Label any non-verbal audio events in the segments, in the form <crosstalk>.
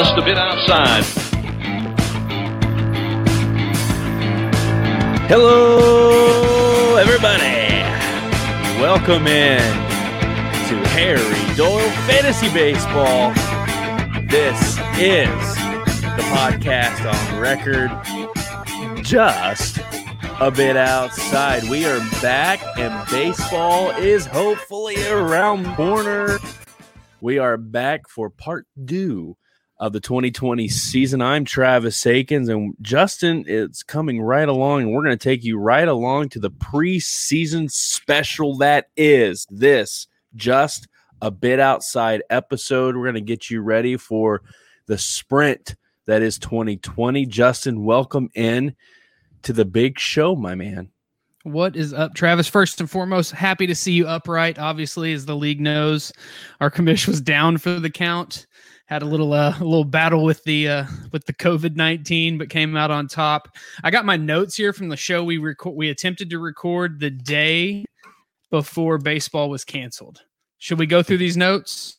just a bit outside. Hello, everybody. Welcome in to Harry Doyle Fantasy Baseball. This is the podcast on record, just a bit outside. We are back, and baseball is hopefully around the corner. We are back for part two of the 2020 season. I'm Travis Akins, and Justin is coming right along, and we're going to take you right along to the preseason special that is this just a bit outside episode. We're going to get you ready for the sprint that is 2020. Justin, welcome in to the big show, my man. What is up, Travis? First and foremost, happy to see you upright. Obviously, as the league knows, our commission was down for the count. Had a little uh, a little battle with the uh, with the COVID nineteen, but came out on top. I got my notes here from the show we record. We attempted to record the day before baseball was canceled. Should we go through these notes?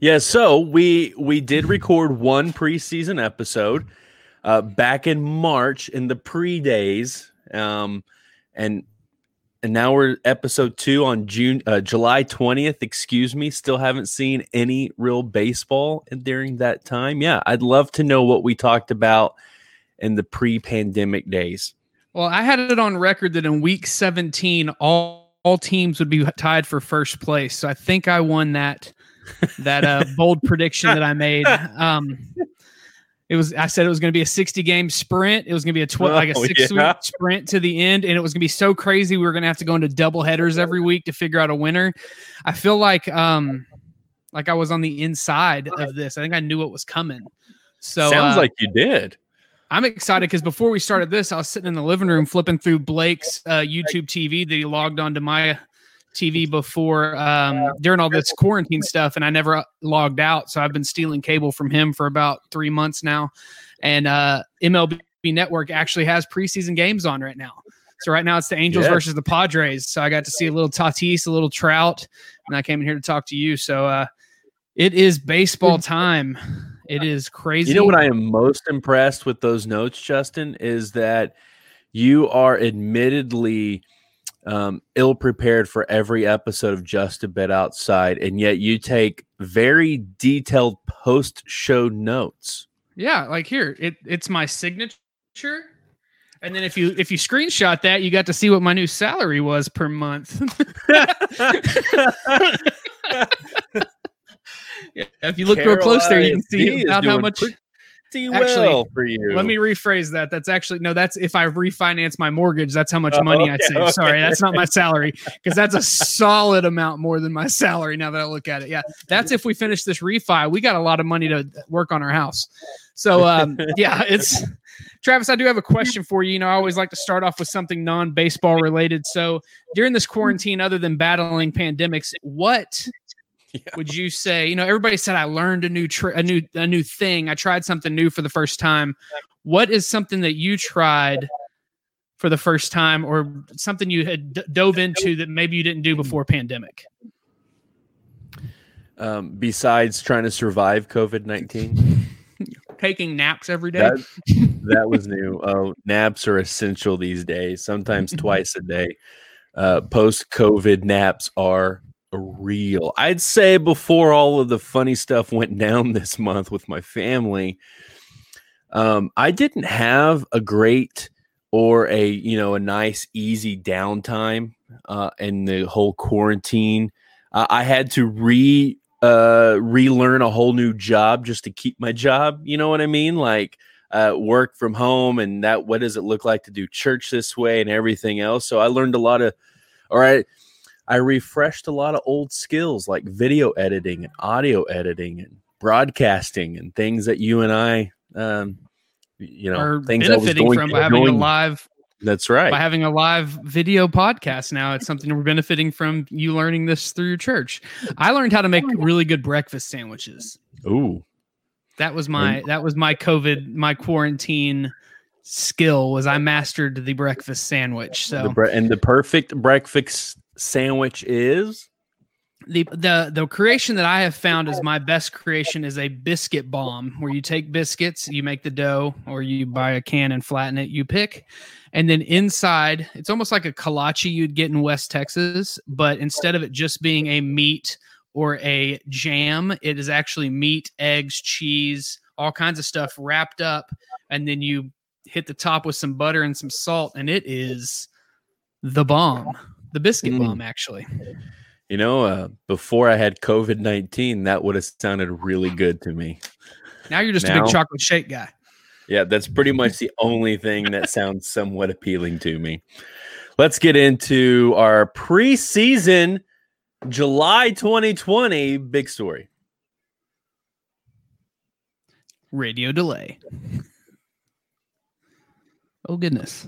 Yeah, so we we did record one preseason episode uh, back in March in the pre days, um, and and now we're episode two on June uh, July twentieth. Excuse me, still haven't seen any real baseball during that time. Yeah, I'd love to know what we talked about in the pre-pandemic days. Well, I had it on record that in week seventeen, all all teams would be tied for first place. So I think I won that that uh, bold prediction that I made. <laughs> Um, it was I said it was going to be a 60 game sprint. It was going to be a 12 like a Oh, 6 yeah. week sprint to the end and it was going to be so crazy we were going to have to go into double headers every week to figure out a winner. I feel like um like I was on the inside of this. I think I knew what was coming. So Sounds uh, like you did. I'm excited because before we started this, I was sitting in the living room flipping through Blake's uh, YouTube TV that he logged onto my TV before um, during all this quarantine stuff, and I never logged out. So I've been stealing cable from him for about three months now. And uh, MLB Network actually has preseason games on right now. So right now it's the Angels Yes. versus the Padres. So I got to see a little Tatis, a little Trout, and I came in here to talk to you. So uh, it is baseball time. It is crazy. You know what I am most impressed with those notes, Justin, is that you are admittedly um, ill prepared for every episode of Just a Bit Outside, and yet you take very detailed post show notes. Yeah, like here, it it's my signature. And then if you if you screenshot that, you got to see what my new salary was per month. <laughs> <laughs> yeah, if you look real close there, you can see Carolina how much. Pretty Actually, well for you. Let me rephrase that. That's actually no. That's if I refinance my mortgage. That's how much Oh, money I save. okay. Sorry, that's not my salary because that's a <laughs> solid amount more than my salary. Now that I look at it, yeah, that's if we finish this refi. We got a lot of money to work on our house. So um, <laughs> yeah, it's Travis. I do have a question for you. You know, I always like to start off with something non-baseball related. So during this quarantine, other than battling pandemics, what <laughs> Yeah. would you say? You know, everybody said I learned a new tr- a new a new thing. I tried something new for the first time. What is something that you tried for the first time, or something you had d- dove into that maybe you didn't do before pandemic? um, besides trying to survive COVID 19, <laughs> Taking naps every day. that, that was <laughs> new. Oh, naps are essential these days, sometimes twice a day. Uh, Post COVID naps are real. I'd say before all of the funny stuff went down <laughs> this month with my family, um, I didn't have a great or a you know a nice easy downtime uh, in the whole quarantine. Uh, I had to re uh, relearn a whole new job just to keep my job. You know what I mean? Like uh, work from home and that. What does it look like to do church this way and everything else? So I learned a lot of. All right. I refreshed a lot of old skills like video editing and audio editing and broadcasting and things that you and I, um, you know, Are things benefiting going from having a live That's right. by having a live video podcast now. It's something we're benefiting from you learning this through your church. I learned how to make really good breakfast sandwiches. Ooh, That was my that was my COVID my quarantine skill was I mastered the breakfast sandwich. the So bre- and the perfect breakfast sandwich is the the the creation that I have found is my best creation is a biscuit bomb where you take biscuits, you make the dough, or you buy a can and flatten it. You pick, and then inside it's almost like a kolache you'd get in West Texas, but instead of it just being a meat or a jam, it is actually meat, eggs, cheese, all kinds of stuff wrapped up, and then you hit the top with some butter and some salt, and it is the bomb, the biscuit mm. bomb, actually. You know, uh, before I had COVID 19, that would have sounded really good to me. Now you're just now, a big chocolate shake guy. Yeah, that's pretty much the only thing that sounds somewhat appealing to me. Let's get into our preseason July 2020 big story. Radio delay. Oh, goodness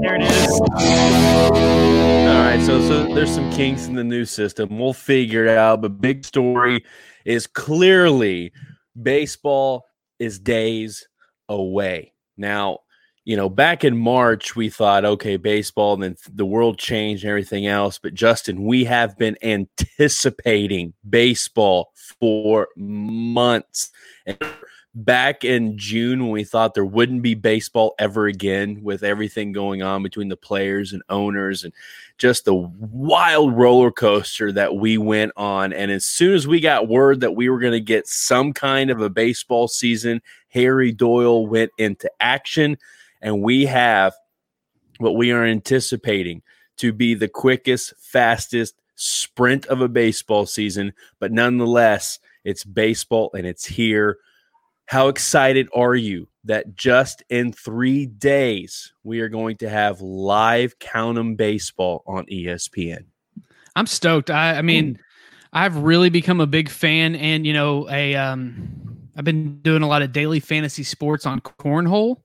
there it is. All right, so so there's some kinks in the new system. We'll figure it out. But big story is clearly baseball is days away. Now, you know, back in March, we thought, okay, baseball, and then the world changed and everything else. But Justin, we have been anticipating baseball for months. And back in June when we thought there wouldn't be baseball ever again with everything going on between the players and owners and just the wild roller coaster that we went on. And as soon as we got word that we were going to get some kind of a baseball season, Harry Doyle went into action. And we have what we are anticipating to be the quickest, fastest sprint of a baseball season. But nonetheless, it's baseball and it's here how excited are you that just in three days we are going to have live count 'em baseball on ESPN? I'm stoked. I, I mean. I've really become a big fan, and you know, a um, I've been doing a lot of daily fantasy sports on cornhole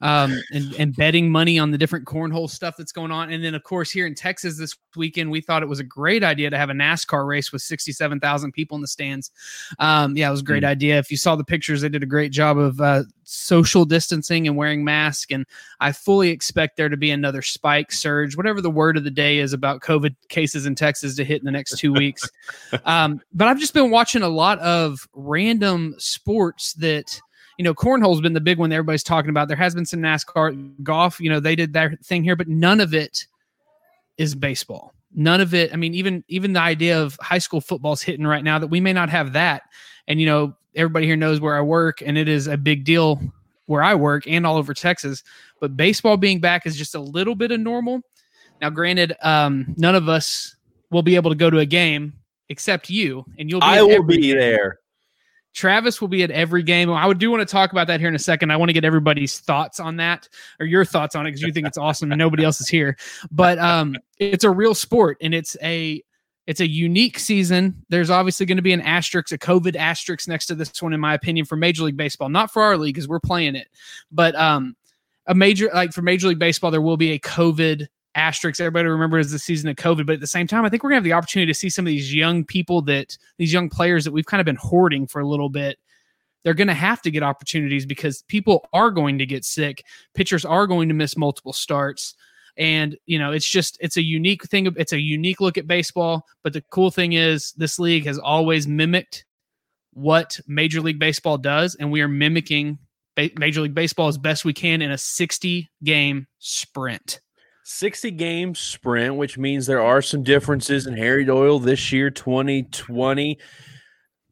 um, and, and betting money on the different cornhole stuff that's going on. And then, of course, here in Texas this weekend, we thought it was a great idea to have a NASCAR race with 67,000 people in the stands. Um, yeah, it was a great mm. idea. If you saw the pictures, they did a great job of uh, social distancing and wearing masks. And I fully expect there to be another spike surge, whatever the word of the day is about COVID cases in Texas to hit in the next two weeks. <laughs> um, but I've just been watching a lot of random sports that you know, cornhole's been the big one that everybody's talking about. There has been some NASCAR golf, you know, they did their thing here, but none of it is baseball. None of it. I mean, even even the idea of high school football's hitting right now that we may not have that. And you know, everybody here knows where I work, and it is a big deal where I work and all over Texas. But baseball being back is just a little bit of normal. Now, granted, um, none of us will be able to go to a game except you, and you'll. Be I will be game. there. Travis will be at every game. I would do want to talk about that here in a second. I want to get everybody's thoughts on that or your thoughts on it because you think it's awesome and nobody else is here. But um, it's a real sport and it's a it's a unique season. There's obviously going to be an asterisk, a COVID asterisk next to this one, in my opinion, for Major League Baseball. Not for our league because we're playing it, but um, a major like for Major League Baseball, there will be a COVID asterisks everybody remembers the season of COVID. But at the same time, I think we're gonna have the opportunity to see some of these young people that these young players that we've kind of been hoarding for a little bit. They're going to have to get opportunities because people are going to get sick. Pitchers are going to miss multiple starts. And, you know, it's just, it's a unique thing. It's a unique look at baseball. But the cool thing is, this league has always mimicked what Major League Baseball does. And we are mimicking Major League Baseball as best we can in a 60 game sprint. 60 game sprint, which means there are some differences in Harry Doyle this year, 2020.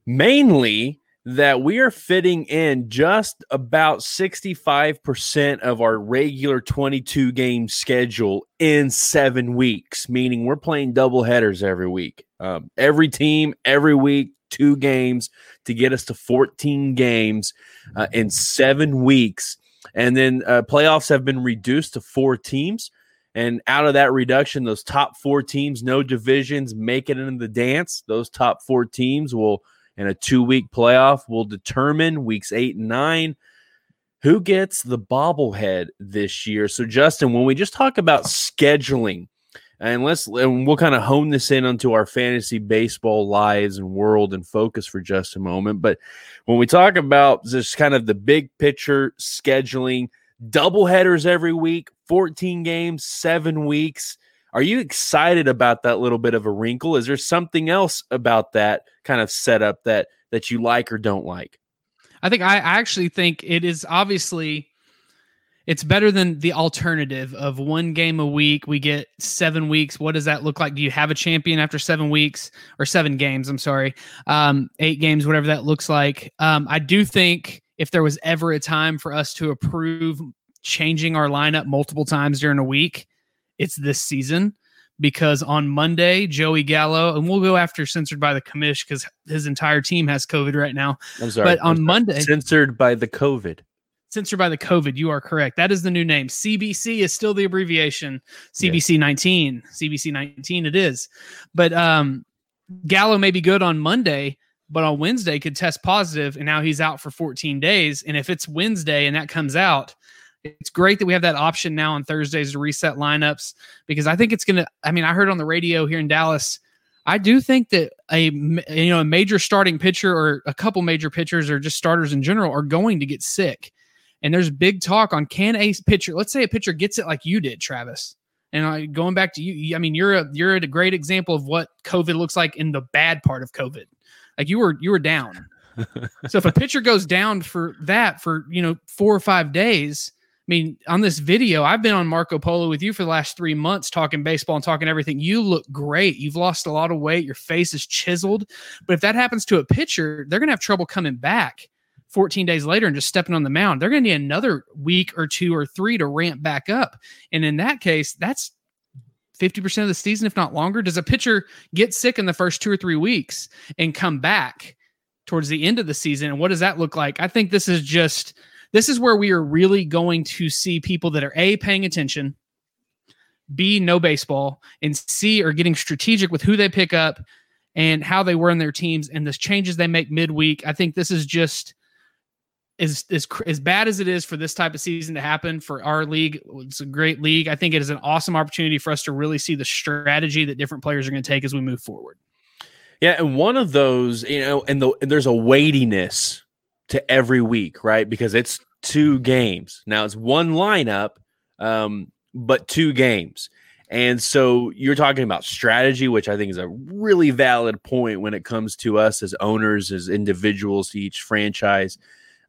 Mainly that we are fitting in just about 65% of our regular 22 game schedule in seven weeks, meaning we're playing double headers every week. Um, every team, every week, two games to get us to 14 games uh, in seven weeks. And then uh, playoffs have been reduced to four teams. And out of that reduction, those top four teams, no divisions, make it into the dance. Those top four teams will, in a two week playoff, will determine weeks eight and nine who gets the bobblehead this year. So, Justin, when we just talk about scheduling, and let's and we'll kind of hone this in onto our fantasy baseball lives and world and focus for just a moment. But when we talk about just kind of the big picture scheduling, double headers every week, 14 games, seven weeks. Are you excited about that little bit of a wrinkle? Is there something else about that kind of setup that that you like or don't like? I think I, actually think it is obviously it's better than the alternative of one game a week. We get seven weeks. What does that look like? Do you have a champion after seven weeks or seven games? I'm sorry, um, eight games, whatever that looks like. Um, I do think if there was ever a time for us to approve changing our lineup multiple times during a week, it's this season. Because on Monday, Joey Gallo, and we'll go after censored by the commish because his entire team has COVID right now. I'm sorry. But on. Monday, censored by the COVID censored by the COVID. You are correct. That is the new name. CBC is still the abbreviation. CBC yeah. 19. CBC 19 it is. But um Gallo may be good on Monday, but on Wednesday could test positive and now he's out for 14 days. And if it's Wednesday and that comes out, it's great that we have that option now on Thursdays to reset lineups because I think it's going to I mean, I heard on the radio here in Dallas I do think that a you know a major starting pitcher or a couple major pitchers or just starters in general are going to get sick. And there's big talk on can a pitcher, let's say a pitcher gets it like you did, Travis. And I, going back to you, I mean, you're a you're a great example of what COVID looks like in the bad part of COVID. Like you were you were down. so if a pitcher goes down for that for you know four or five days, I mean, on this video, I've been on Marco Polo with you for the last three months talking baseball and talking everything. You look great. You've lost a lot of weight. Your face is chiseled. But if that happens to a pitcher, they're going to have trouble coming back. 14 days later and just stepping on the mound, they're going to need another week or two or three to ramp back up. And in that case, that's 50% of the season, if not longer. Does a pitcher get sick in the first two or three weeks and come back towards the end of the season? And what does that look like? I think this is just, this is where we are really going to see people that are A, paying attention, B, no baseball, and C, are getting strategic with who they pick up and how they were in their teams and the changes they make midweek. I think this is just as as as bad as it is for this type of season to happen for our league, it's a great league. I think it is an awesome opportunity for us to really see the strategy that different players are going to take as we move forward. Yeah, and one of those, you know, and, the, and there's a weightiness to every week, right? Because it's two games. Now it's one lineup, um, but two games. And so you're talking about strategy, which I think is a really valid point when it comes to us as owners, as individuals to each franchise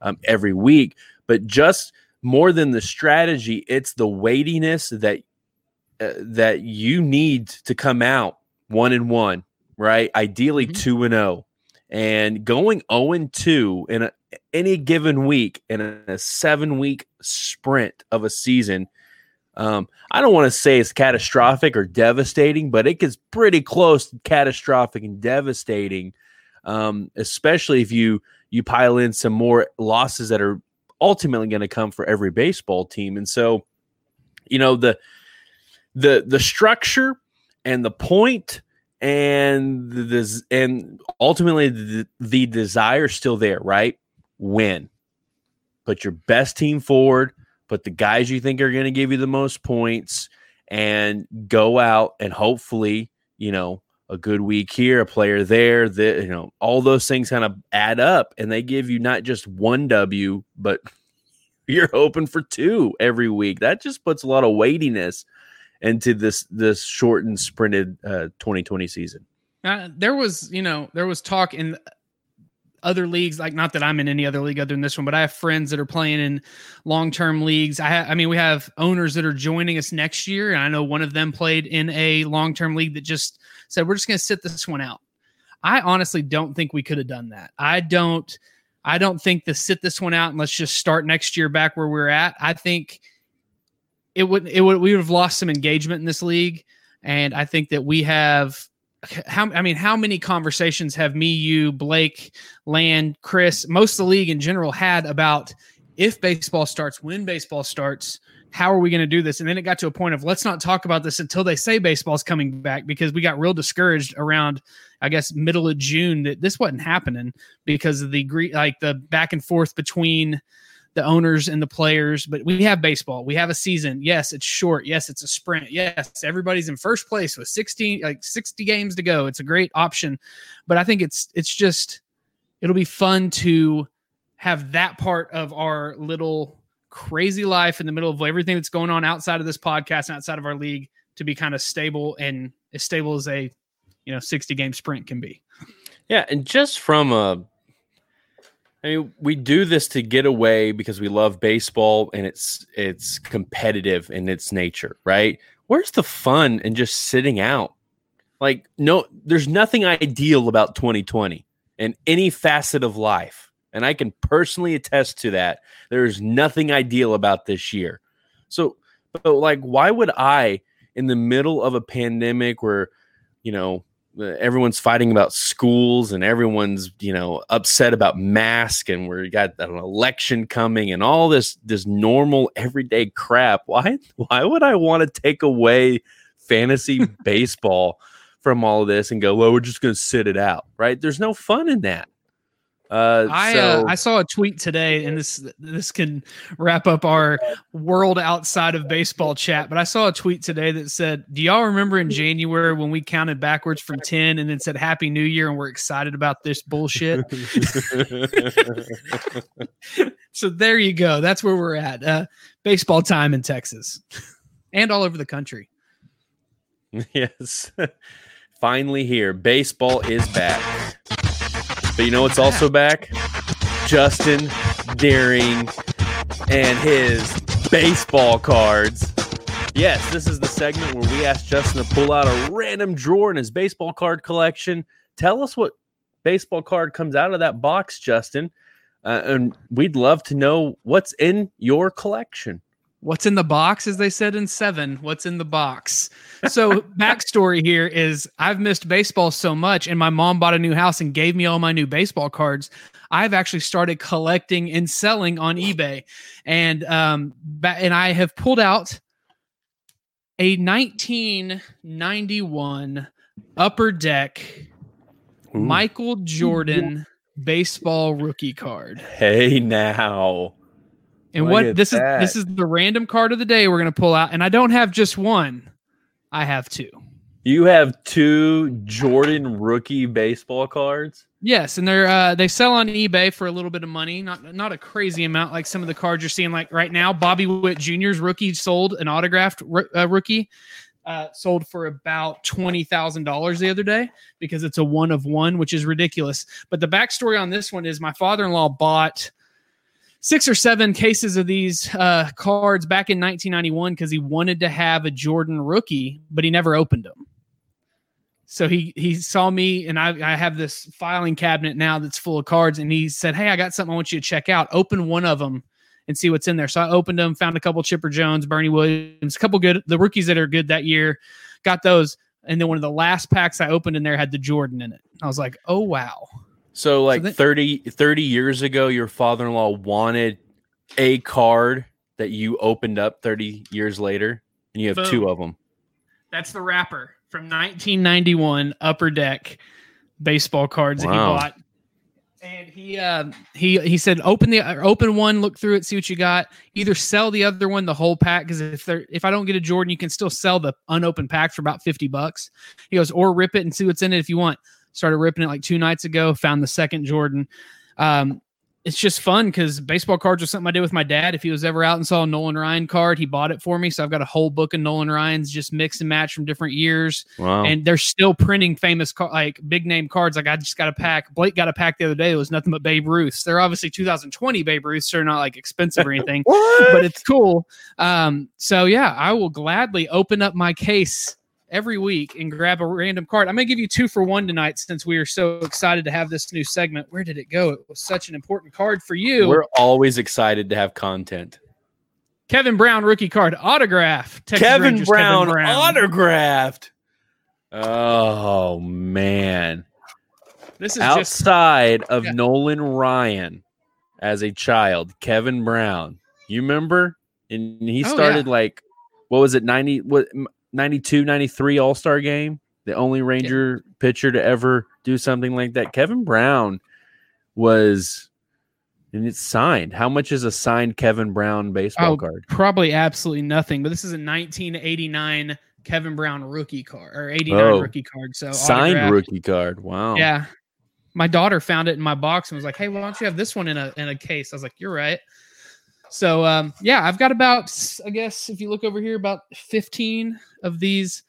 um, every week. But just more than the strategy, it's the weightiness that uh, that you need to come out one and one, right? Ideally mm-hmm. two and zero, oh. and going zero oh and two in a, any given week in a, a seven week sprint of a season. Um, I don't want to say it's catastrophic or devastating, but it gets pretty close to catastrophic and devastating, um, especially if you you pile in some more losses that are ultimately going to come for every baseball team. And so, you know, the the the structure and the point and the and ultimately the, the desire still there, right? Win. Put your best team forward, put the guys you think are going to give you the most points and go out and hopefully, you know, a good week here, a player there, that you know, all those things kind of add up and they give you not just one W, but <laughs> you're hoping for two every week. That just puts a lot of weightiness into this this shortened sprinted uh 2020 season. Uh, there was, you know, there was talk in other leagues like not that i'm in any other league other than this one but i have friends that are playing in long-term leagues i ha- i mean we have owners that are joining us next year and i know one of them played in a long-term league that just said we're just going to sit this one out. I honestly don't think we could have done that. I don't i don't think to sit this one out and let's just start next year back where we're at i think it would it would we would have lost some engagement in this league. And i think that we have how I mean, how many conversations have me, you, Blake, Land, Chris, most of the league in general had about if baseball starts, when baseball starts, how are we going to do this? And then it got to a point of let's not talk about this until they say baseball's coming back because we got real discouraged around, I guess, middle of June that this wasn't happening because of the like the back and forth between the owners and the players. But we have baseball. We have a season. Yes, it's short. Yes, it's a sprint. Yes, everybody's in first place with 16 like 60 games to go. It's a great option. But I think it's it's just it'll be fun to have that part of our little crazy life in the middle of everything that's going on outside of this podcast and outside of our league to be kind of stable and as stable as a you know 60 game sprint can be. Yeah, and just from a I mean, we do this to get away because we love baseball and it's it's competitive in its nature, right? Where's the fun in just sitting out? Like, no, there's nothing ideal about 2020 in any facet of life. And I can personally attest to that. There's nothing ideal about this year. So, but like, why would I, in the middle of a pandemic where, you know, uh, everyone's fighting about schools and everyone's you know upset about mask and we got an election coming and all this this normal everyday crap why why would i want to take away fantasy <laughs> baseball from all of this and go well we're just going to sit it out right there's no fun in that uh, I so, uh, I saw a tweet today, and this this can wrap up our world outside of baseball chat. But I saw a tweet today that said, "Do y'all remember in January when we counted backwards from ten and then said Happy New Year and we're excited about this bullshit?" <laughs> so there you go. That's where we're at. Uh, baseball time in Texas and all over the country. <laughs> Yes, finally here. Baseball is back. But you know what's also back? Justin Deering and his baseball cards. Yes, this is the segment where we ask Justin to pull out a random drawer in his baseball card collection. Tell us what baseball card comes out of that box, Justin. Uh, and we'd love to know what's in your collection. What's in the box, as they said in Seven? What's in the box? So, backstory here is I've missed baseball so much, and my mom bought a new house and gave me all my new baseball cards. I've actually started collecting and selling on eBay, and um, and I have pulled out a 1991 Upper Deck Ooh. Michael Jordan baseball rookie card. Hey now. And Look what this that. is this is the random card of the day we're going to pull out and I don't have just one. I have two. You have two Jordan rookie baseball cards? Yes, and they're uh, they sell on eBay for a little bit of money, not not a crazy amount like some of the cards you're seeing like right now. Bobby Witt Jr.'s rookie sold an autographed uh, rookie uh, sold for about twenty thousand dollars the other day because it's a one of one, which is ridiculous. But the backstory on this one is my father-in-law bought six or seven cases of these uh, cards back in 1991 because he wanted to have a Jordan rookie, but he never opened them. So he he saw me, and I, I have this filing cabinet now that's full of cards, and he said, "Hey, I got something I want you to check out. Open one of them and see what's in there." So I opened them, found a couple Chipper Jones, Bernie Williams, a couple good the rookies that are good that year. Got those, and then one of the last packs I opened in there had the Jordan in it. I was like, "Oh wow!" So like so then, 30, 30 years ago, your father-in-law wanted a card that you opened up 30 years later, and you have boom. two of them. That's the wrapper from 1991 Upper Deck baseball cards wow. that he bought. And he uh, he he said open the open one, look through it, see what you got. Either sell the other one, the whole pack, because if they if I don't get a Jordan, you can still sell the unopened pack for about fifty bucks. He goes, or rip it and see what's in it if you want started ripping it like two nights ago. Found the second Jordan. Um, it's just fun because baseball cards are something I did with my dad. If he was ever out and saw a Nolan Ryan card, he bought it for me. So I've got a whole book of Nolan Ryan's, just mix and match from different years. Wow. And they're still printing famous, car- like big name cards. Like I just got a pack. Blake got a pack the other day. It was nothing but Babe Ruths. They're obviously 2020 Babe Ruths. They're not like expensive or anything, <laughs> but it's cool. Um, so yeah, I will gladly open up my case every week and grab a random card. I'm going to give you two for one tonight since we are so excited to have this new segment. Where did it go? It was such an important card for you. We're always excited to have content. Kevin Brown rookie card autograph. Kevin Brown, Kevin Brown autographed. Oh man. This is outside just, of yeah. Nolan Ryan as a child, Kevin Brown. You remember? And he oh, started oh, yeah. like what was it 90 what 92 93 All Star game, the only Ranger yeah. pitcher to ever do something like that. Kevin Brown was, and it's signed. How much is a signed Kevin Brown baseball oh, card? Probably absolutely nothing, but this is a 1989 Kevin Brown rookie card or 89 oh, rookie card. So signed autographed. rookie card. Wow. Yeah. My daughter found it in my box and was like, Hey, why don't you have this one in a in a case? I was like, You're right. So um, yeah, I've got about I guess if you look over here, about 15 of these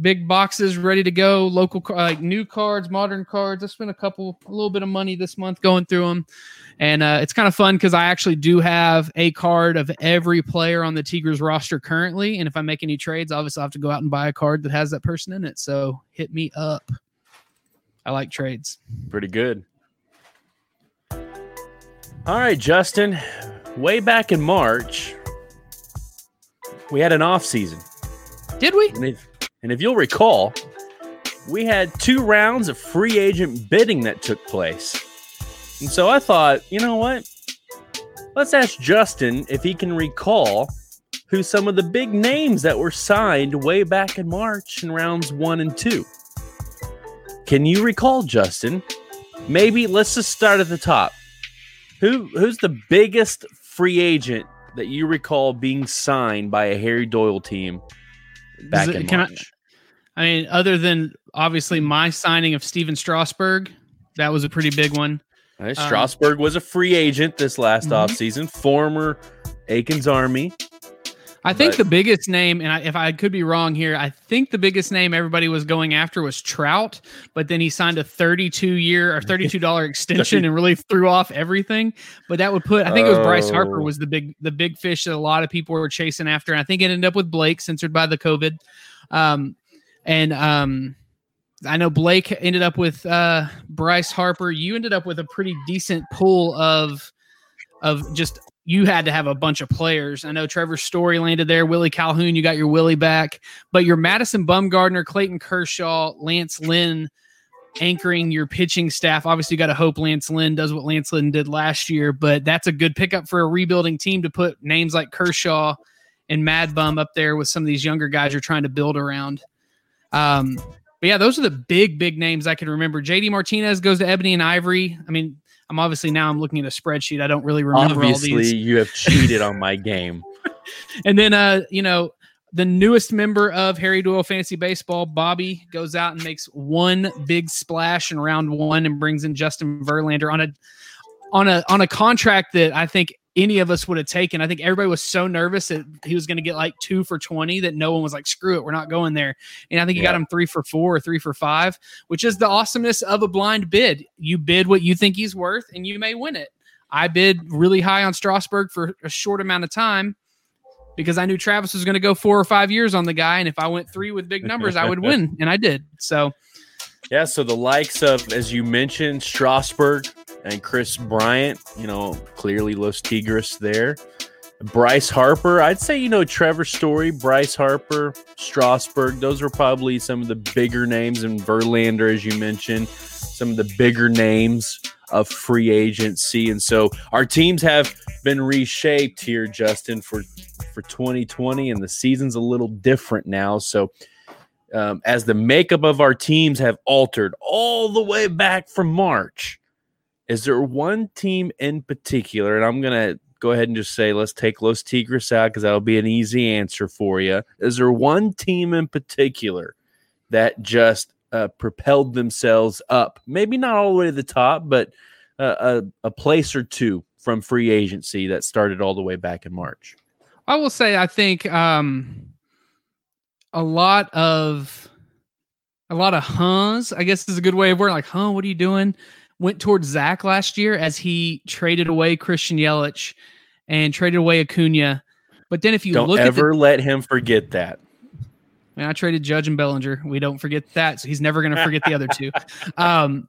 big boxes ready to go. Local like new cards, modern cards. I spent a couple, a little bit of money this month going through them, and uh, it's kind of fun because I actually do have a card of every player on the Tigers roster currently. And if I make any trades, obviously I have to go out and buy a card that has that person in it. So hit me up. I like trades. Pretty good. All right, Justin. Way back in March, we had an off season. Did we? And if, and if you'll recall, we had two rounds of free agent bidding that took place. And so I thought, you know what? Let's ask Justin if he can recall who some of the big names that were signed way back in March in rounds one and two. Can you recall, Justin? Maybe let's just start at the top. Who who's the biggest free agent that you recall being signed by a Harry Doyle team back it, in March? I, I, mean, other than obviously my signing of Stephen Strasburg, that was a pretty big one. Right, um, Strasburg um, was a free agent this last mm-hmm. offseason, former Aikens Army. I think but, the biggest name, and I, if I could be wrong here, I think the biggest name everybody was going after was Trout, but then he signed a 32 year or $32 <laughs> extension and really threw off everything. But that would put, I think it was Bryce Harper oh. was the big, the big fish that a lot of people were chasing after. And I think it ended up with Blake censored by the COVID. Um, and, um, I know Blake ended up with uh, Bryce Harper. You ended up with a pretty decent pool of of just you had to have a bunch of players. I know Trevor Story landed there, Willie Calhoun, you got your Willie back, but your Madison Bumgarner, Clayton Kershaw, Lance Lynn anchoring your pitching staff. Obviously, you got to hope Lance Lynn does what Lance Lynn did last year, but that's a good pickup for a rebuilding team to put names like Kershaw and Mad Bum up there with some of these younger guys you're trying to build around. Um, but yeah, those are the big, big names I can remember. JD Martinez goes to Ebony and Ivory. I mean, I'm obviously now I'm looking at a spreadsheet. I don't really remember obviously, all these. Obviously, you have cheated on my game. <laughs> and then uh, you know, the newest member of Harry Doyle Fantasy Baseball, Bobby, goes out and makes one big splash in round one and brings in Justin Verlander on a on a on a contract that I think any of us would have taken. I think everybody was so nervous that he was going to get like two for 20 that no one was like, screw it, we're not going there. And I think he got him three for four or three for five, which is the awesomeness of a blind bid. You bid what you think he's worth and you may win it. I bid really high on Strasburg for a short amount of time because I knew Travis was going to go four or five years on the guy. And if I went three with big numbers, I would <laughs> win. And I did. So, yeah. So the likes of, as you mentioned, Strasburg, and Kris Bryant, you know, clearly Los Tigres there. Bryce Harper, I'd say, you know, Trevor Story, Bryce Harper, Strasburg, those are probably some of the bigger names, and Verlander, as you mentioned, some of the bigger names of free agency. And so our teams have been reshaped here, Justin, for for 2020, and the season's a little different now. So um, as the makeup of our teams have altered all the way back from March, is there one team in particular? And I'm going to go ahead and just say, let's take Los Tigres out because that'll be an easy answer for you. Is there one team in particular that just uh, propelled themselves up? Maybe not all the way to the top, but uh, a, a place or two from free agency that started all the way back in March. I will say, I think um, a lot of a lot of huns, I guess is a good way of wording like, huh, what are you doing? Went towards Zach last year as he traded away Christian Yelich and traded away Acuna. But then if you don't look ever the, let him forget that. And I traded Judge and Bellinger. We don't forget that. So he's never going to forget the other two. <laughs> Um,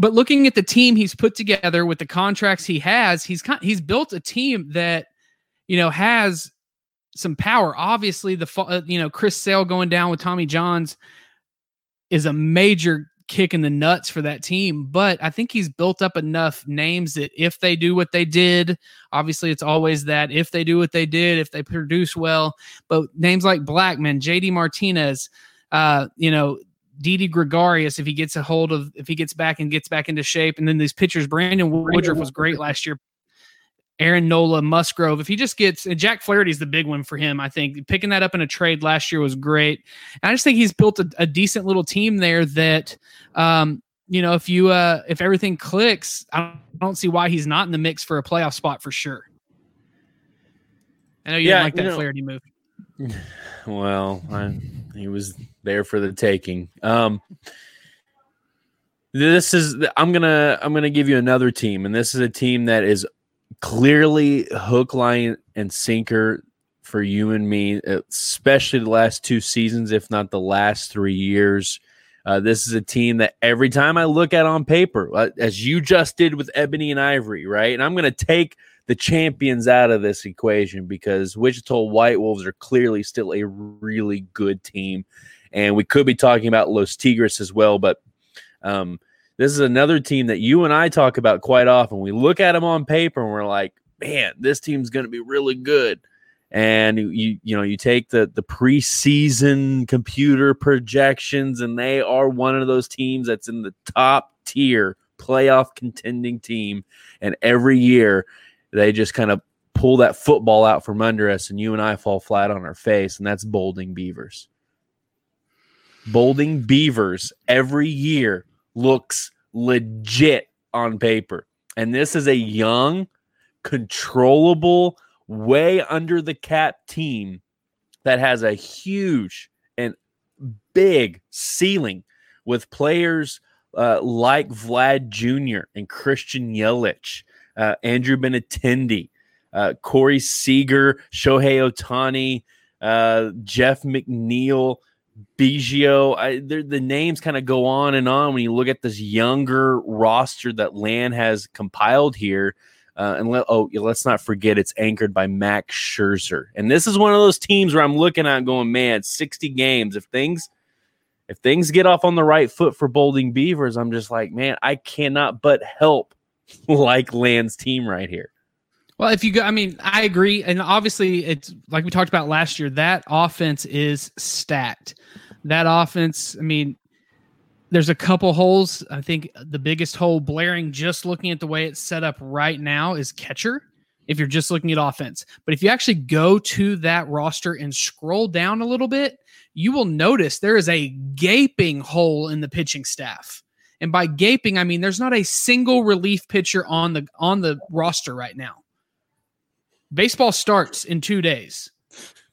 but looking at the team he's put together with the contracts he has, he's he's built a team that you know has some power. Obviously, the uh, you know Chris Sale going down with Tommy Johns is a major kick in the nuts for that team. But I think he's built up enough names that if they do what they did, obviously it's always that if they do what they did, if they produce well, but names like Blackmon, JD Martinez, uh, you know, Didi Gregorius, if he gets a hold of, if he gets back and gets back into shape, and then these pitchers, Brandon Woodruff was great last year, Aaron Nola, Musgrove. If he just gets Jack Flaherty's the big one for him, I think. Picking that up in a trade last year was great. And I just think he's built a, a decent little team there that um, you know, if you uh if everything clicks, I don't, I don't see why he's not in the mix for a playoff spot for sure. I know you Yeah, didn't like that you know- Flaherty move. <sighs> Well, he was I, he was there for the taking. Um, this is I'm gonna I'm gonna give you another team, and this is a team that is clearly hook, line, and sinker for you and me, especially the last two seasons, if not the last three years. Uh, this is a team that every time I look at on paper, uh, as you just did with Ebony and Ivory, right? And I'm going to take the champions out of this equation because Wichita White Wolves are clearly still a really good team. And we could be talking about Los Tigres as well, but um, this is another team that you and I talk about quite often. We look at them on paper and we're like, man, this team's going to be really good. And you you know you take the the preseason computer projections and they are one of those teams that's in the top tier playoff contending team and every year they just kind of pull that football out from under us and you and I fall flat on our face and that's Bolding Beavers. Bolding Beavers every year looks legit on paper. And this is a young, controllable, way under the cap team that has a huge and big ceiling with players uh, like Vlad Jr. and Christian Yelich, uh, Andrew Benintendi, uh, Corey Seager, Shohei Ohtani, uh, Jeff McNeil, Biggio. I, the names kind of go on and on when you look at this younger roster that Land has compiled here. Uh, and let oh let's not forget it's anchored by Max Scherzer. And this is one of those teams where I'm looking at going, man, 60 games. If things if things get off on the right foot for Bolding Beavers, I'm just like, man, I cannot but help <laughs> like Land's team right here. Well, if you go, I mean, I agree, and obviously, it's like we talked about last year. That offense is stacked. That offense, I mean, there's a couple holes. I think the biggest hole blaring, just looking at the way it's set up right now, is catcher. If you're just looking at offense, but if you actually go to that roster and scroll down a little bit, you will notice there is a gaping hole in the pitching staff. And by gaping, I mean there's not a single relief pitcher on the on the roster right now. Baseball starts in two days.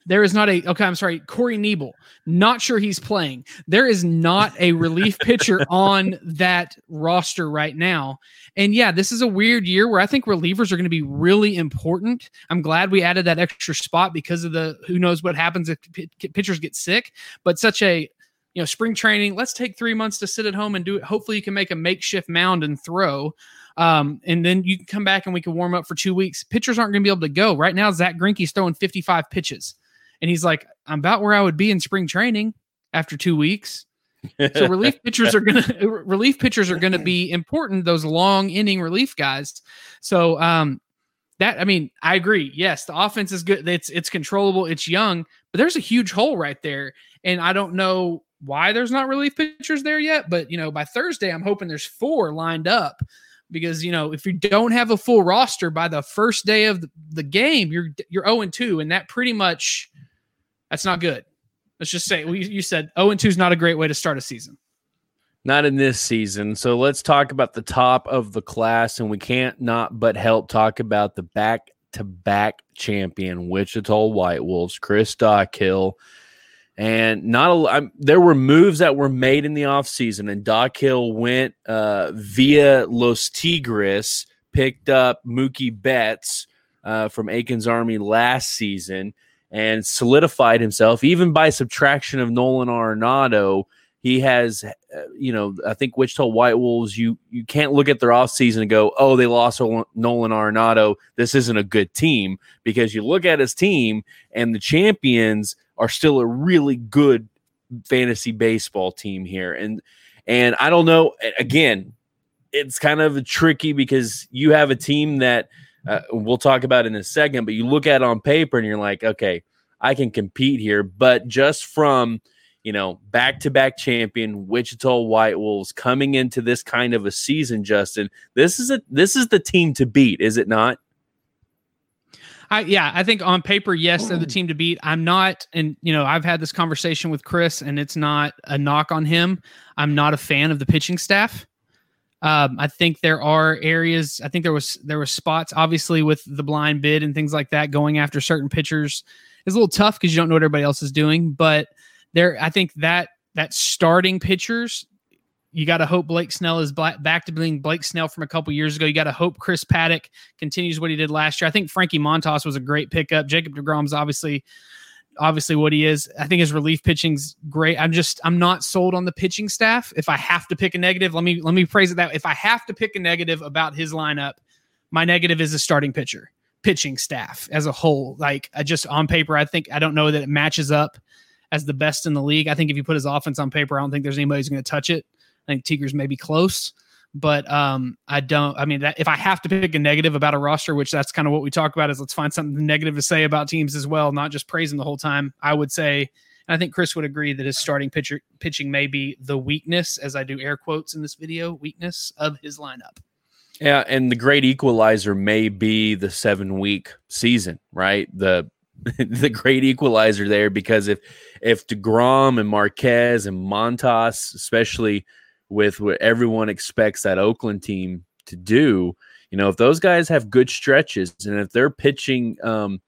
There is not a okay. I'm sorry, Corey Knebel. Not sure he's playing. There is not a relief <laughs> pitcher on that roster right now. And yeah, this is a weird year where I think relievers are going to be really important. I'm glad we added that extra spot because of the who knows what happens if p- pitchers get sick. But such a you know spring training. Let's take three months to sit at home and do it. Hopefully, you can make a makeshift mound and throw. Um, and then you can come back and we can warm up for two weeks. Pitchers aren't going to be able to go right now. Zack Greinke's throwing 55 pitches, and he's like, "I'm about where I would be in spring training after two weeks." So <laughs> relief pitchers are going <laughs> to relief pitchers are going to be important. Those long inning relief guys. So um, that I mean, I agree. Yes, the offense is good. It's it's controllable. It's young, but there's a huge hole right there, and I don't know why there's not relief pitchers there yet. But you know, by Thursday, I'm hoping there's four lined up because you know if you don't have a full roster by the first day of the, game, you're you're 0 and 2, and that pretty much that's not good. Let's just say well, you you said 0 and 2 is not a great way to start a season. Not in this season. So let's talk about the top of the class, and we can't not but help talk about the back to back champion, Wichita White Wolves, Chris Dockhill. And not a I'm, there were moves that were made in the offseason, and Doc Hill went uh, via Los Tigres, picked up Mookie Betts uh, from Aiken's Army last season, and solidified himself, even by subtraction of Nolan Arenado he has uh, you know i think wichita white wolves you you can't look at their offseason and go oh they lost nolan arenado. This isn't a good team. Because you look at his team and the champions are still a really good fantasy baseball team here and and i don't know again it's kind of tricky because you have a team that uh, we'll talk about in a second but you look at on paper and you're like okay i can compete here but just from you know, back to back champion Wichita White Wolves coming into this kind of a season, Justin. This is a this is the team to beat, is it not? I yeah, I think on paper, yes, they're the team to beat. I'm not, and you know, I've had this conversation with Chris, and it's not a knock on him. I'm not a fan of the pitching staff. Um, I think there are areas. I think there was there were spots, obviously, with the blind bid and things like that, going after certain pitchers is a little tough because you don't know what everybody else is doing. But there, I think that that starting pitchers, you got to hope Blake Snell is back to being Blake Snell from a couple years ago. You got to hope Chris Paddack continues what he did last year. I think Frankie Montas was a great pickup. Jacob Degrom's obviously obviously what he is. I think his relief pitching's great. I'm just I'm not sold on the pitching staff. If I have to pick a negative, let me let me phrase it that. If I have to pick a negative about his lineup, my negative is a starting pitcher, pitching staff as a whole. Like I just on paper, I think I don't know that it matches up as the best in the league. I think if you put his offense on paper, I don't think there's anybody who's going to touch it. I think Tigers may be close but um, I don't. I mean, that, if I have to pick a negative about a roster, which that's kind of what we talk about, is let's find something negative to say about teams as well, not just praising the whole time. I would say, and I think Chris would agree that his starting pitcher pitching may be the weakness, as I do air quotes in this video, weakness of his lineup. Yeah, and the great equalizer may be the seven week season, right? The <laughs> the great equalizer there because if if Degrom and Marquez and Montas, especially with what everyone expects that Oakland team to do. You know, if those guys have good stretches and if they're pitching, um,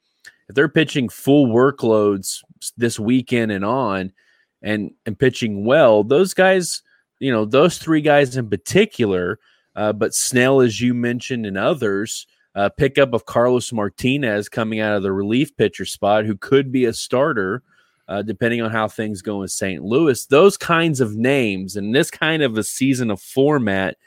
if they're pitching full workloads this weekend and on, and and pitching well, those guys, you know, those three guys in particular, uh, but Snell, as you mentioned, and others, uh, pickup of Carlos Martinez coming out of the relief pitcher spot, who could be a starter uh, depending on how things go in St. Louis. Those kinds of names and this kind of a season of format,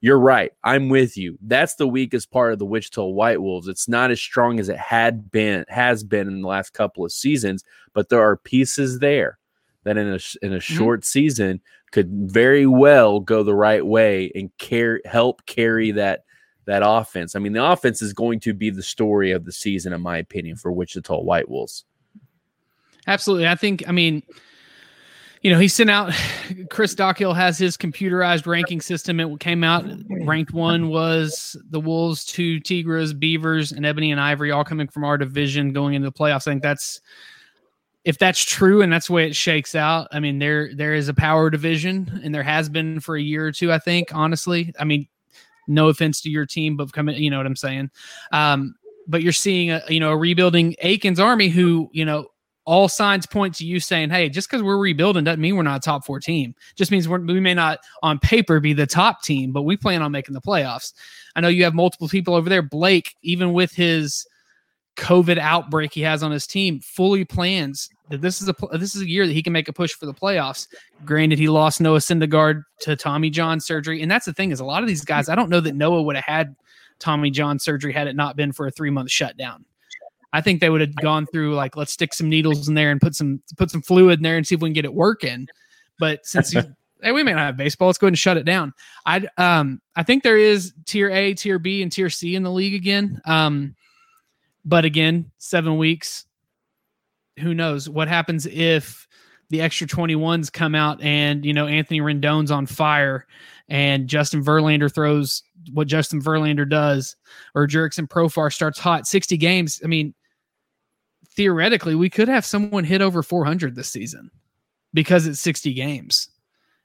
you're right. I'm with you. That's the weakest part of the Wichita White Wolves. It's not as strong as it had been has been in the last couple of seasons, but there are pieces there that in a in a mm-hmm. short season could very well go the right way and care help carry that that offense. I mean, the offense is going to be the story of the season, in my opinion, for Wichita White Wolves. Absolutely. I think, I mean, you know, he sent out <sighs> Chris Dockhill has his computerized ranking system. It came out ranked one was the Wolves, two Tigres, Beavers, and Ebony and Ivory, all coming from our division going into the playoffs. I think that's if that's true and that's the way it shakes out. I mean, there there is a power division, and there has been for a year or two. I think, honestly, I mean, no offense to your team, but coming, you know what I'm saying. Um, but you're seeing a you know a rebuilding Aikens army who you know all signs point to you saying, hey, just because we're rebuilding doesn't mean we're not a top four team. Just means we may not on paper be the top team, but we plan on making the playoffs. I know you have multiple people over there. Blake, even with his COVID outbreak he has on his team, fully plans that this is a this is a year that he can make a push for the playoffs. Granted, he lost Noah Syndergaard to Tommy John surgery, and that's the thing is a lot of these guys. I don't know that Noah would have had Tommy John surgery had it not been for a three month shutdown. I think they would have gone through like let's stick some needles in there and put some put some fluid in there and see if we can get it working. But since you, <laughs> hey, we may not have baseball, let's go ahead and shut it down. I um I think there is tier A, tier B, and tier C in the league again. Um, but again, seven weeks. Who knows what happens if the extra 21s come out and you know Anthony Rendon's on fire and Justin Verlander throws what Justin Verlander does or Jurickson Profar starts hot 60 games. I mean, theoretically, we could have someone hit over 400 this season because it's 60 games.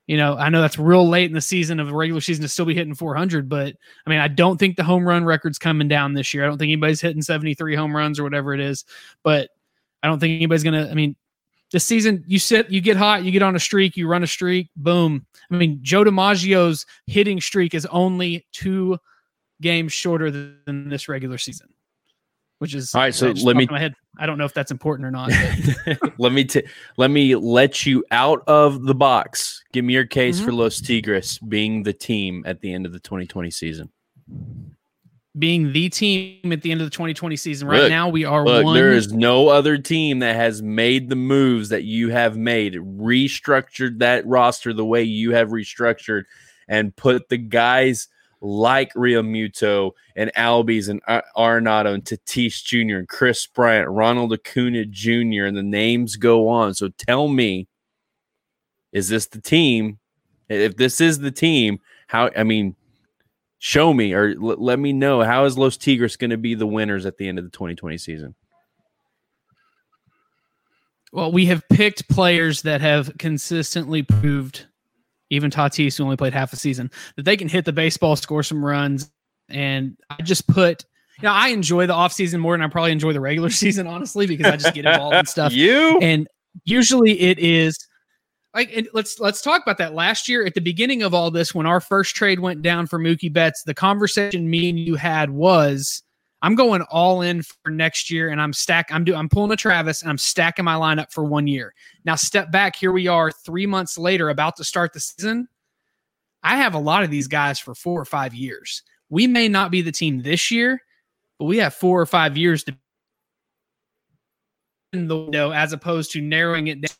You know, I know that's real late in the season of the regular season to still be hitting 400, but I mean, I don't think the home run record's coming down this year. I don't think anybody's hitting 73 home runs or whatever it is, but I don't think anybody's going to, I mean, this season you sit, you get hot, you get on a streak, you run a streak, boom. I mean, Joe DiMaggio's hitting streak is only two games shorter than this regular season which is all right. So let me. My head. I don't know if that's important or not. <laughs> let me t- let me let you out of the box. Give me your case mm-hmm. for Los Tigres being the team at the end of the 2020 season. Being the team at the end of the 2020 season. Right look, now, we are look, one. There is no other team that has made the moves that you have made, restructured that roster the way you have restructured, and put the guys like Realmuto and Albies and Arenado and Tatis Jr. and Kris Bryant, Ronald Acuna Jr. and the names go on. So tell me, is this the team? If this is the team, how? I mean, show me or l- let me know how is Los Tigres going to be the winners at the end of the 2020 season. Well, we have picked players that have consistently proved even Tatis, who only played half a season, that they can hit the baseball, score some runs. And I just put, you know, I enjoy the offseason more than I probably enjoy the regular <laughs> season, honestly, because I just get involved in stuff. You And usually it is like and let's let's talk about that. Last year at the beginning of all this, when our first trade went down for Mookie Betts, the conversation me and you had was I'm going all in for next year, and I'm stack. I'm doing. I'm pulling a Travis, and I'm stacking my lineup for one year. Now, step back. Here we are, three months later, about to start the season. I have a lot of these guys for four or five years. We may not be the team this year, but we have four or five years to in the window as opposed to narrowing it down.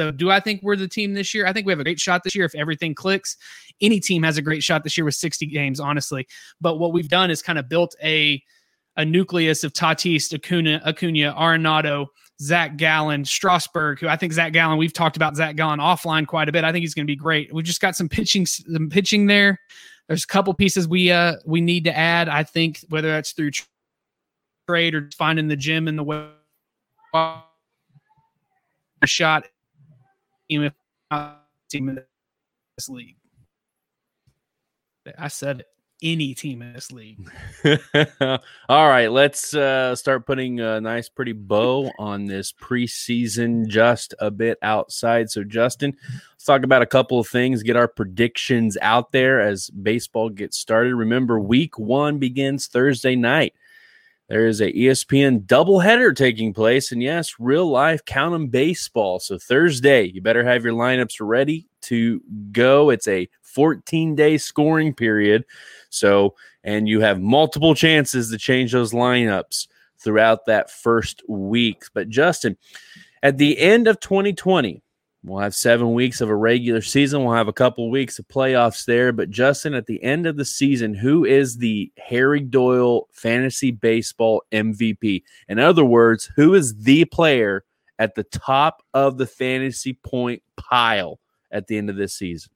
So, do I think we're the team this year? I think we have a great shot this year if everything clicks. Any team has a great shot this year with 60 games, honestly. But what we've done is kind of built a a nucleus of Tatis, Acuna, Acuna, Arenado, Zac Gallen, Strasburg, who I think Zac Gallen, we've talked about Zac Gallen offline quite a bit. I think he's going to be great. We've just got some pitching, some pitching there. There's a couple pieces we uh we need to add. I think whether that's through trade or finding the gym in the way a shot team if team in this league. I said. Any team in this league. <laughs> All right, let's uh, start putting a nice, pretty bow on this preseason just a bit outside. So, Justin, let's talk about a couple of things, get our predictions out there as baseball gets started. Remember, week one begins Thursday night. There is a ESPN doubleheader taking place, and yes, real life count 'em baseball. So Thursday, you better have your lineups ready to go. It's a 14 day scoring period. So, and you have multiple chances to change those lineups throughout that first week. But Justin, at the end of 2020, We'll have seven weeks of a regular season. We'll have a couple weeks of playoffs there. But Justin, at the end of the season, who is the Harry Doyle fantasy baseball MVP? In other words, who is the player at the top of the fantasy point pile at the end of this season?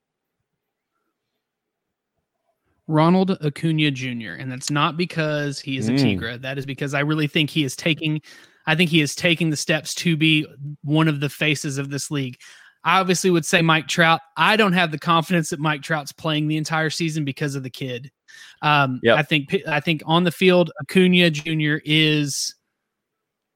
Ronald Acuna Jr. And that's not because he is a Mm. Tigra. That is because I really think he is taking I think he is taking the steps to be one of the faces of this league. I obviously would say Mike Trout. I don't have the confidence that Mike Trout's playing the entire season because of the kid. Um, Yep. I think I think on the field, Acuna Jr. is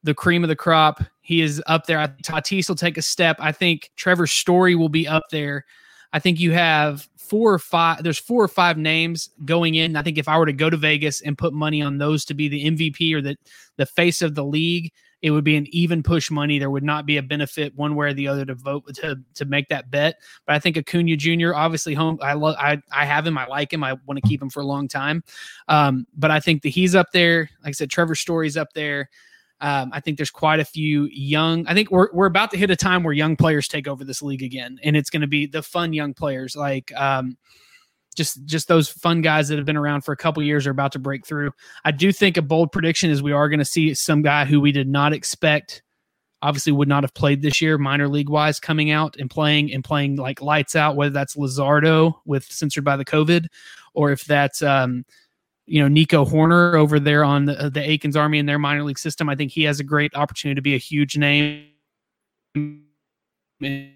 the cream of the crop. He is up there. I think Tatis will take a step. I think Trevor Story will be up there. I think you have four or five. There's four or five names going in. I think if I were to go to Vegas and put money on those to be the MVP or the the face of the league, it would be an even push money. There would not be a benefit one way or the other to vote to to make that bet. But I think Acuna Jr. obviously home. I love. I I have him. I like him. I want to keep him for a long time. Um, but I think that he's up there. Like I said, Trevor Story's up there. Um, I think there's quite a few young. I think we're we're about to hit a time where young players take over this league again, and it's going to be the fun young players like um, just just those fun guys that have been around for a couple years are about to break through. I do think a bold prediction is we are going to see some guy who we did not expect, obviously would not have played this year, minor league wise, coming out and playing and playing like lights out. Whether that's Luzardo with censored by the COVID, or if that's um, you know Nico Hoerner over there on the, the Aikens Army in their minor league system. I think he has a great opportunity to be a huge name. And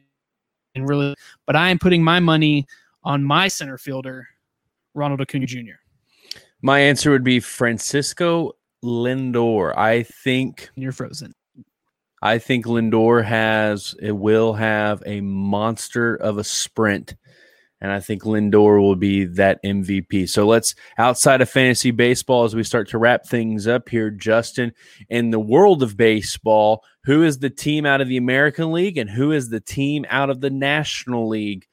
really, but I am putting my money on my center fielder, Ronald Acuna Jr. My answer would be Francisco Lindor. I think you're frozen. I think Lindor has it will have a monster of a sprint. And I think Lindor will be that MVP. So let's outside of fantasy baseball as we start to wrap things up here, Justin. In the world of baseball, who is the team out of the American League and who is the team out of the National League?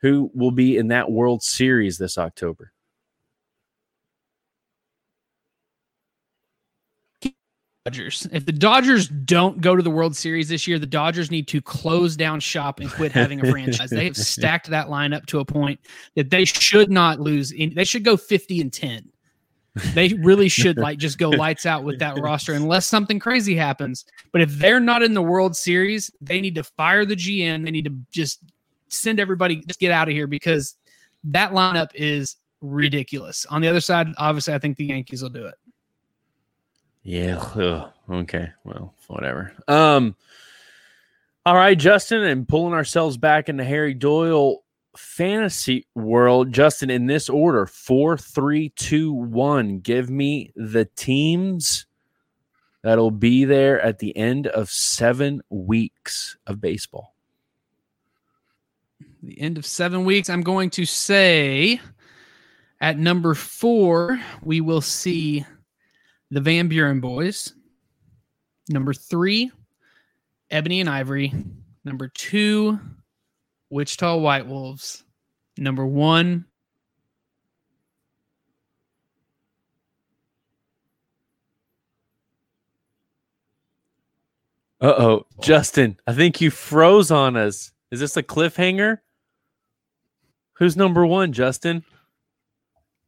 Who will be in that World Series this October? Dodgers. If the Dodgers don't go to the World Series this year, the Dodgers need to close down shop and quit having a franchise. They have <laughs> stacked that lineup to a point that they should not lose. In, they should go 50 and 10. They really should like just go lights out with that roster unless something crazy happens. But if they're not in the World Series, they need to fire the GM. They need to just send everybody just get out of here because that lineup is ridiculous. On the other side, obviously, I think the Yankees will do it. Yeah. ugh, okay. Well, whatever. Um. All right, Justin, and pulling ourselves back into Harry Doyle. fantasy world, Justin, in this order four, three, two, one. Give me the teams that'll be there at the end of seven weeks of baseball. The end of seven weeks. I'm going to say at number four, we will see the Van Buren boys. Number three, Ebony and Ivory. Number two, Wichita White Wolves. Number one, Uh oh, Justin, I think you froze on us. Is this a cliffhanger? Who's number one, Justin?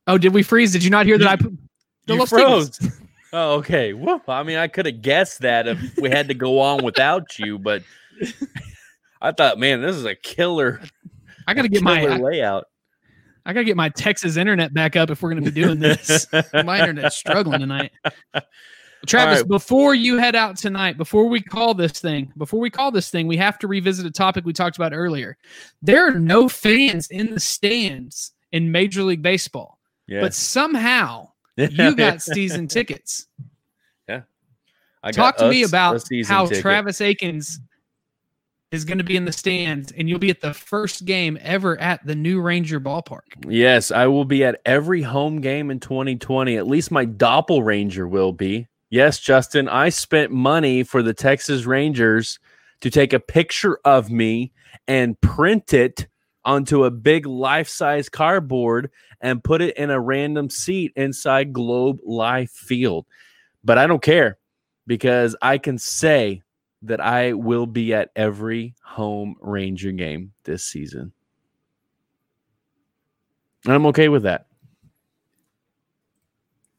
Oh, did we freeze? Did you not hear that? I put you Los froze. Tigres. <laughs> Oh, okay. Well, I mean, I could have guessed that if we had to go on without you, but I thought, man, this is a killer. I gotta get my killer I, layout. I gotta get my Texas internet back up if we're gonna be doing this. <laughs> my internet's struggling tonight. <laughs> Travis, right. before you head out tonight, before we call this thing, before we call this thing, we have to revisit a topic we talked about earlier. There are no fans in the stands in Major League Baseball, Yeah. but somehow you <laughs> got season tickets. Yeah. I Talk to me about how ticket. Travis Akins is going to be in the stands, and you'll be at the first game ever at the New Ranger Ballpark. Yes, I will be at every home game in 2020. At least my doppelranger will be. Yes, Justin, I spent money for the Texas Rangers to take a picture of me and print it onto a big life size cardboard and put it in a random seat inside Globe Life Field. But I don't care because I can say that I will be at every home Ranger game this season. And I'm okay with that.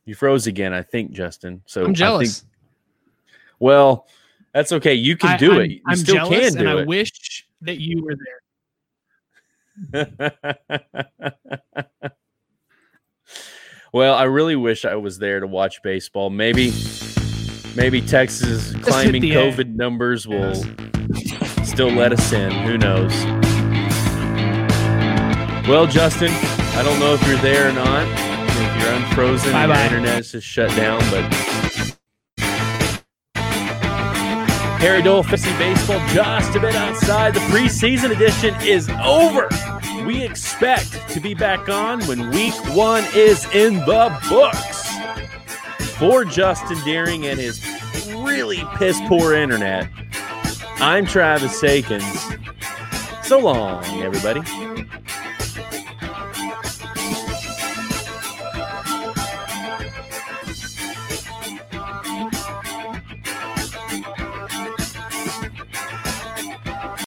You froze again, I think, Justin. So I I'm think- jealous. well, that's okay. You can I- do I'm, it. You I'm still jealous, can and do I wish that you were there. Well, I really wish I was there to watch baseball. Maybe, maybe Texas climbing COVID numbers will still let us in. Who knows? Well, Justin, I don't know if you're there or not. If you're unfrozen, Bye-bye. your internet's just shut down, but. Harry Doyle Fantasy Baseball just a bit outside. The preseason edition is over. We expect to be back on when week one is in the books. For Justin Deering and his really piss poor internet, I'm Travis Akins. So long, everybody.